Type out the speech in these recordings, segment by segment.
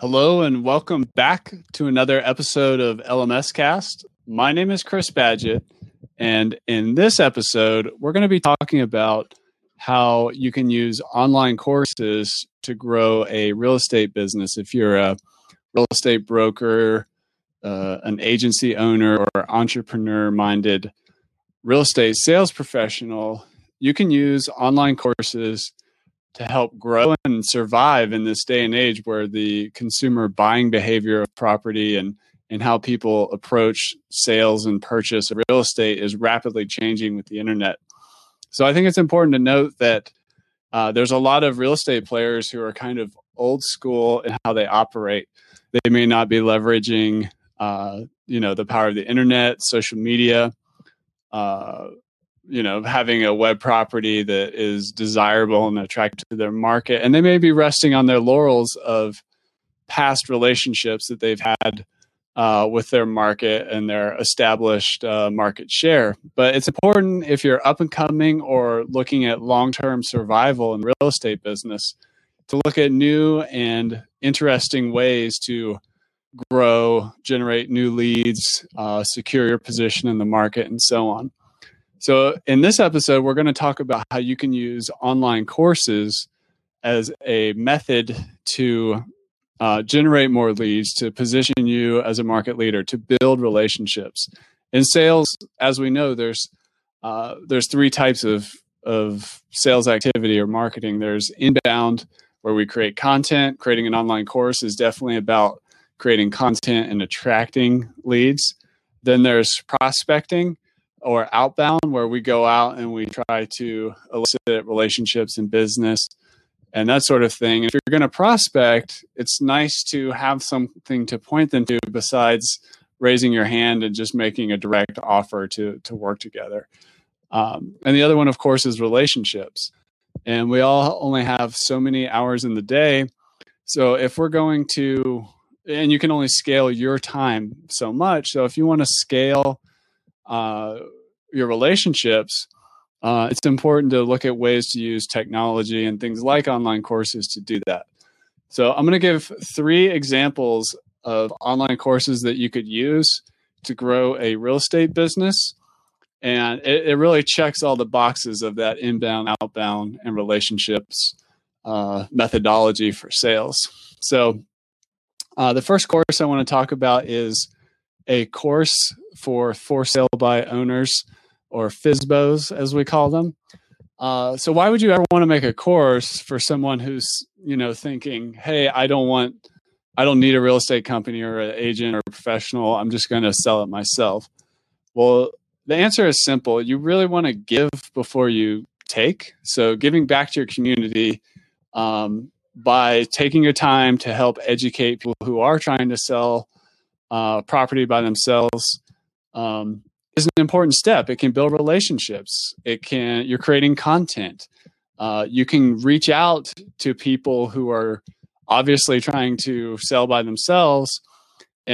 Hello and welcome back to another episode of LMScast. My name is Chris Badgett, and in this episode, we're going to be talking about how you can use online courses to grow a real estate business. If you're a real estate broker, uh, an agency owner, or entrepreneur minded real estate sales professional, you can use online courses to help grow and survive in this day and age where the consumer buying behavior of property and and how people approach sales and purchase of real estate is rapidly changing with the internet. So I think it's important to note that uh, there's a lot of real estate players who are kind of old school in how they operate. They may not be leveraging, uh, you know, the power of the internet, social media, uh, you know having a web property that is desirable and attractive to their market. And they may be resting on their laurels of past relationships that they've had uh, with their market and their established uh, market share. But it's important if you're up and coming or looking at long-term survival in real estate business to look at new and interesting ways to grow generate new leads uh, secure your position in the market and so on so, in this episode, we're going to talk about how you can use online courses as a method to uh, generate more leads, to position you as a market leader, to build relationships. In sales, as we know, there's uh, there's three types of of sales activity or marketing. There's inbound, where we create content. Creating an online course is definitely about creating content and attracting leads. Then there's prospecting or outbound where we go out and we try to elicit relationships in business and that sort of thing. If you're going to prospect, it's nice to have something to point them to besides raising your hand and just making a direct offer to to work together. Um, and the other one, of course, is relationships. And we all only have so many hours in the day. So if we're going to, and you can only scale your time so much. So if you want to scale uh, your relationships, uh, it's important to look at ways to use technology and things like online courses to do that. So I'm going to give three examples of online courses that you could use to grow a real estate business. And it, it really checks all the boxes of that inbound, outbound, and relationships uh, methodology for sales. So, uh, the first course I want to talk about is a course for for sale by owners or FSBOs as we call them. Uh, so why would you ever want to make a course for someone who's you know thinking, hey, I don't want, I don't need a real estate company or an agent or professional. I'm just going to sell it myself. Well, the answer is simple. You really want to give before you take. So giving back to your community um, by taking your time to help educate people who are trying to sell uh, property by themselves um, is an important step. It can build relationships. It can you're creating content. Uh, you can reach out to people who are obviously trying to sell by themselves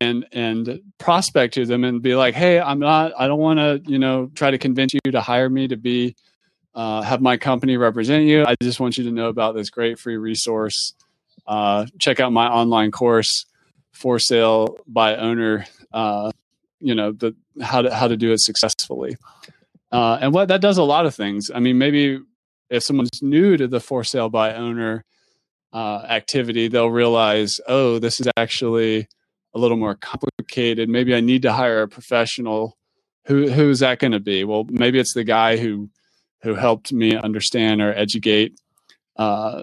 and and prospect to them and be like hey i'm not i don't want to you know try to convince you to hire me to be uh, have my company represent you i just want you to know about this great free resource uh, check out my online course for sale by owner uh, you know the how to how to do it successfully. Uh, and what that does a lot of things. I mean maybe if someone's new to the for sale by owner uh, activity they'll realize oh this is actually a little more complicated. Maybe i need to hire a professional. Who who's that going to be? Well maybe it's the guy who who helped me understand or educate uh,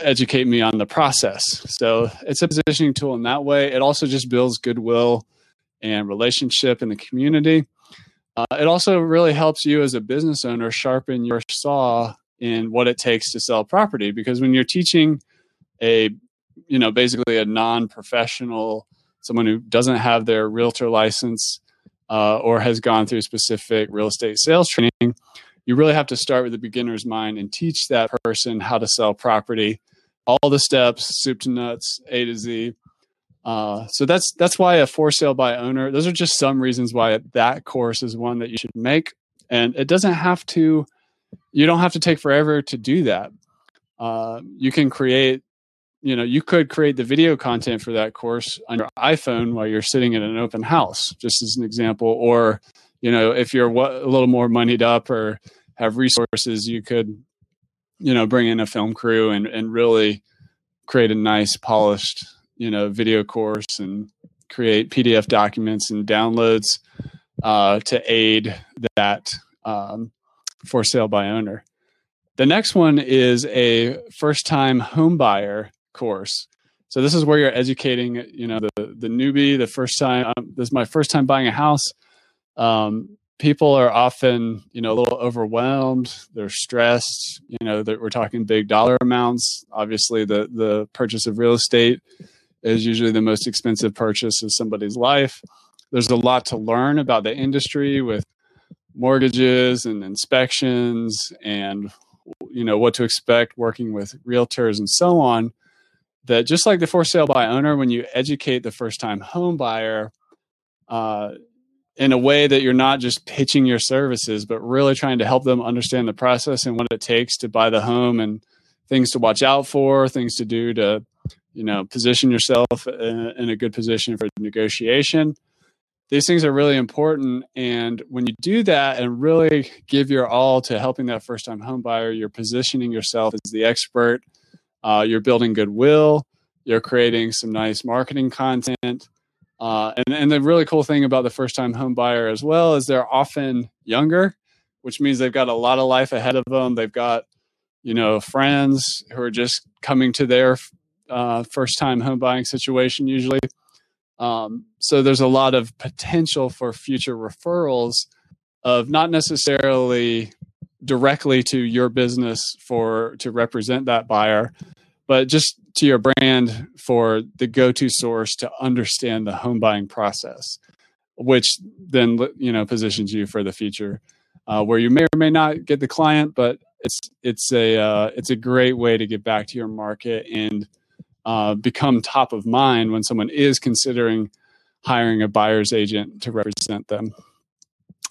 educate me on the process. So it's a positioning tool in that way. It also just builds goodwill and relationship in the community. Uh, it also really helps you as a business owner sharpen your saw in what it takes to sell property because when you're teaching a you know basically a non-professional someone who doesn't have their realtor license uh, or has gone through specific real estate sales training you really have to start with the beginner's mind and teach that person how to sell property all the steps soup to nuts a to z uh, so that's that's why a for sale by owner. Those are just some reasons why that course is one that you should make, and it doesn't have to. You don't have to take forever to do that. Uh, you can create, you know you could create the video content for that course on your iphone while you're sitting in an open house just as an example or you know if you're a little more moneyed up or have resources you could you know bring in a film crew and and really create a nice polished you know video course and create pdf documents and downloads uh, to aid that um, for sale by owner. The next one is a first time home buyer course. So this is where you're educating you know the the newbie the first time um, this is my first time buying a house. Um, people are often you know a little overwhelmed they're stressed you know that we're talking big dollar amounts obviously the the purchase of real estate is usually the most expensive purchase of somebody's life. There's a lot to learn about the industry with mortgages and inspections and you know what to expect working with realtors and so on that just like the for sale by owner when you educate the first time home buyer uh, in a way that you're not just pitching your services, but really trying to help them understand the process and what it takes to buy the home and things to watch out for, things to do to, you know, position yourself in a good position for negotiation. These things are really important. And when you do that and really give your all to helping that first time home buyer, you're positioning yourself as the expert. Uh, you're building goodwill. You're creating some nice marketing content uh, and, and the really cool thing about the first time home buyer as well is they're often younger, which means they've got a lot of life ahead of them. They've got, you know, friends who are just coming to their uh, first time home buying situation usually. Um, so there's a lot of potential for future referrals of not necessarily directly to your business for to represent that buyer, but just to your brand for the go-to source to understand the home buying process, which then you know positions you for the future, uh, where you may or may not get the client, but it's it's a uh, it's a great way to get back to your market and uh, become top of mind when someone is considering hiring a buyer's agent to represent them.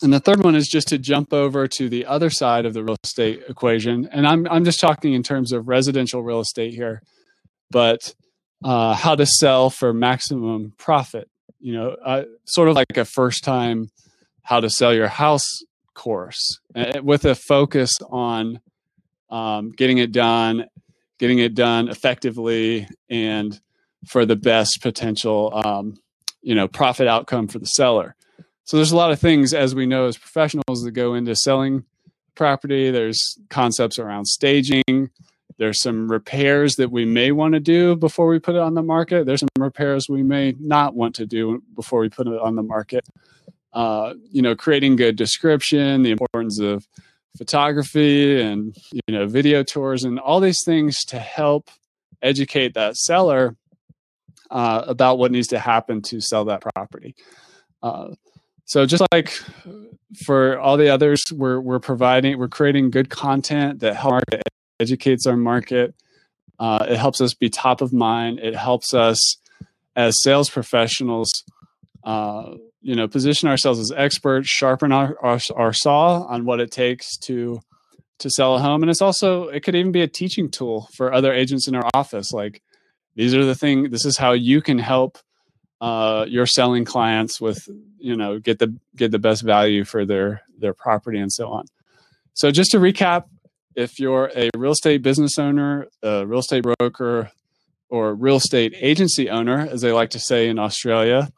And the third one is just to jump over to the other side of the real estate equation. And I'm, I'm just talking in terms of residential real estate here, but uh, how to sell for maximum profit. You know, uh, sort of like a first time how to sell your house course uh, with a focus on um, getting it done, getting it done effectively, and for the best potential, um, you know, profit outcome for the seller. So there's a lot of things, as we know as professionals, that go into selling property. There's concepts around staging. There's some repairs that we may want to do before we put it on the market. There's some repairs we may not want to do before we put it on the market. Uh, you know, creating good description, the importance of photography and you know video tours and all these things to help educate that seller uh, about what needs to happen to sell that property. Uh, so just like for all the others, we're we're providing we're creating good content that help market, educates our market. Uh, it helps us be top of mind. It helps us as sales professionals, uh, you know, position ourselves as experts, sharpen our, our, our saw on what it takes to to sell a home, and it's also it could even be a teaching tool for other agents in our office. Like these are the thing. This is how you can help uh, your selling clients with you know get the get the best value for their their property and so on so just to recap if you're a real estate business owner a real estate broker or real estate agency owner as they like to say in australia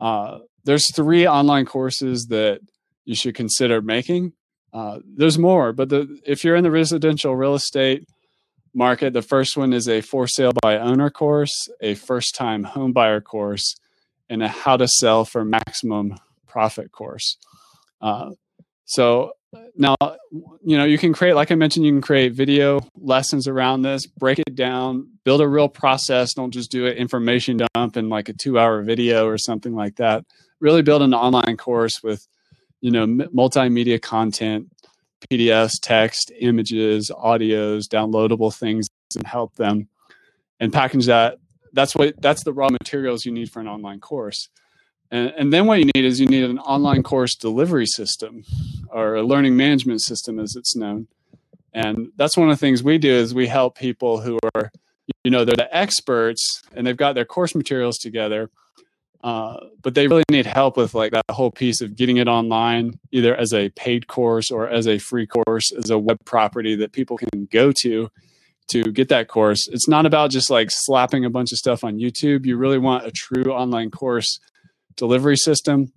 uh, there's three online courses that you should consider making uh, there's more but the, if you're in the residential real estate market. The first one is a for sale by owner course, a first time home buyer course, and a how to sell for maximum profit course. Uh, so now, you know, you can create, like I mentioned, you can create video lessons around this, break it down, build a real process. Don't just do an information dump in like a two hour video or something like that. Really build an online course with, you know, multimedia content PDFs, text, images, audios, downloadable things, and help them and package that. That's what that's the raw materials you need for an online course. And, and then what you need is you need an online course delivery system or a learning management system as it's known. And that's one of the things we do is we help people who are you know they're the experts and they've got their course materials together uh, but they really need help with like that whole piece of getting it online either as a paid course or as a free course as a web property that people can go to to get that course. It's not about just like slapping a bunch of stuff on youtube. You really want a true online course delivery system.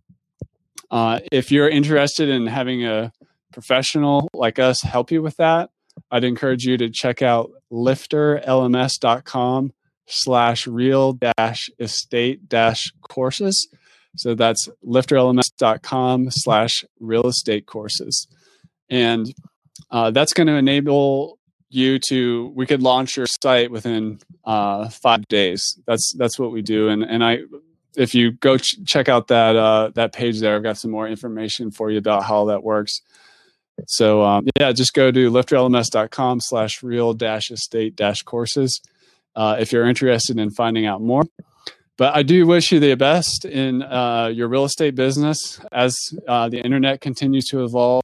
Uh, if you're interested in having a professional like us help you with that i'd encourage you to check out lifterlms.com slash real dash estate dash courses. So that's lifterlms.com slash real estate courses. And uh, that's going to enable you to, we could launch your site within uh, five days. That's, that's what we do. And, and I, if you go ch- check out that, uh, that page there, I've got some more information for you about how that works. So um, yeah, just go to lifterlms.com slash real dash estate dash courses uh, if you're interested in finding out more. But I do wish you the best in uh, your real estate business as uh, the internet continues to evolve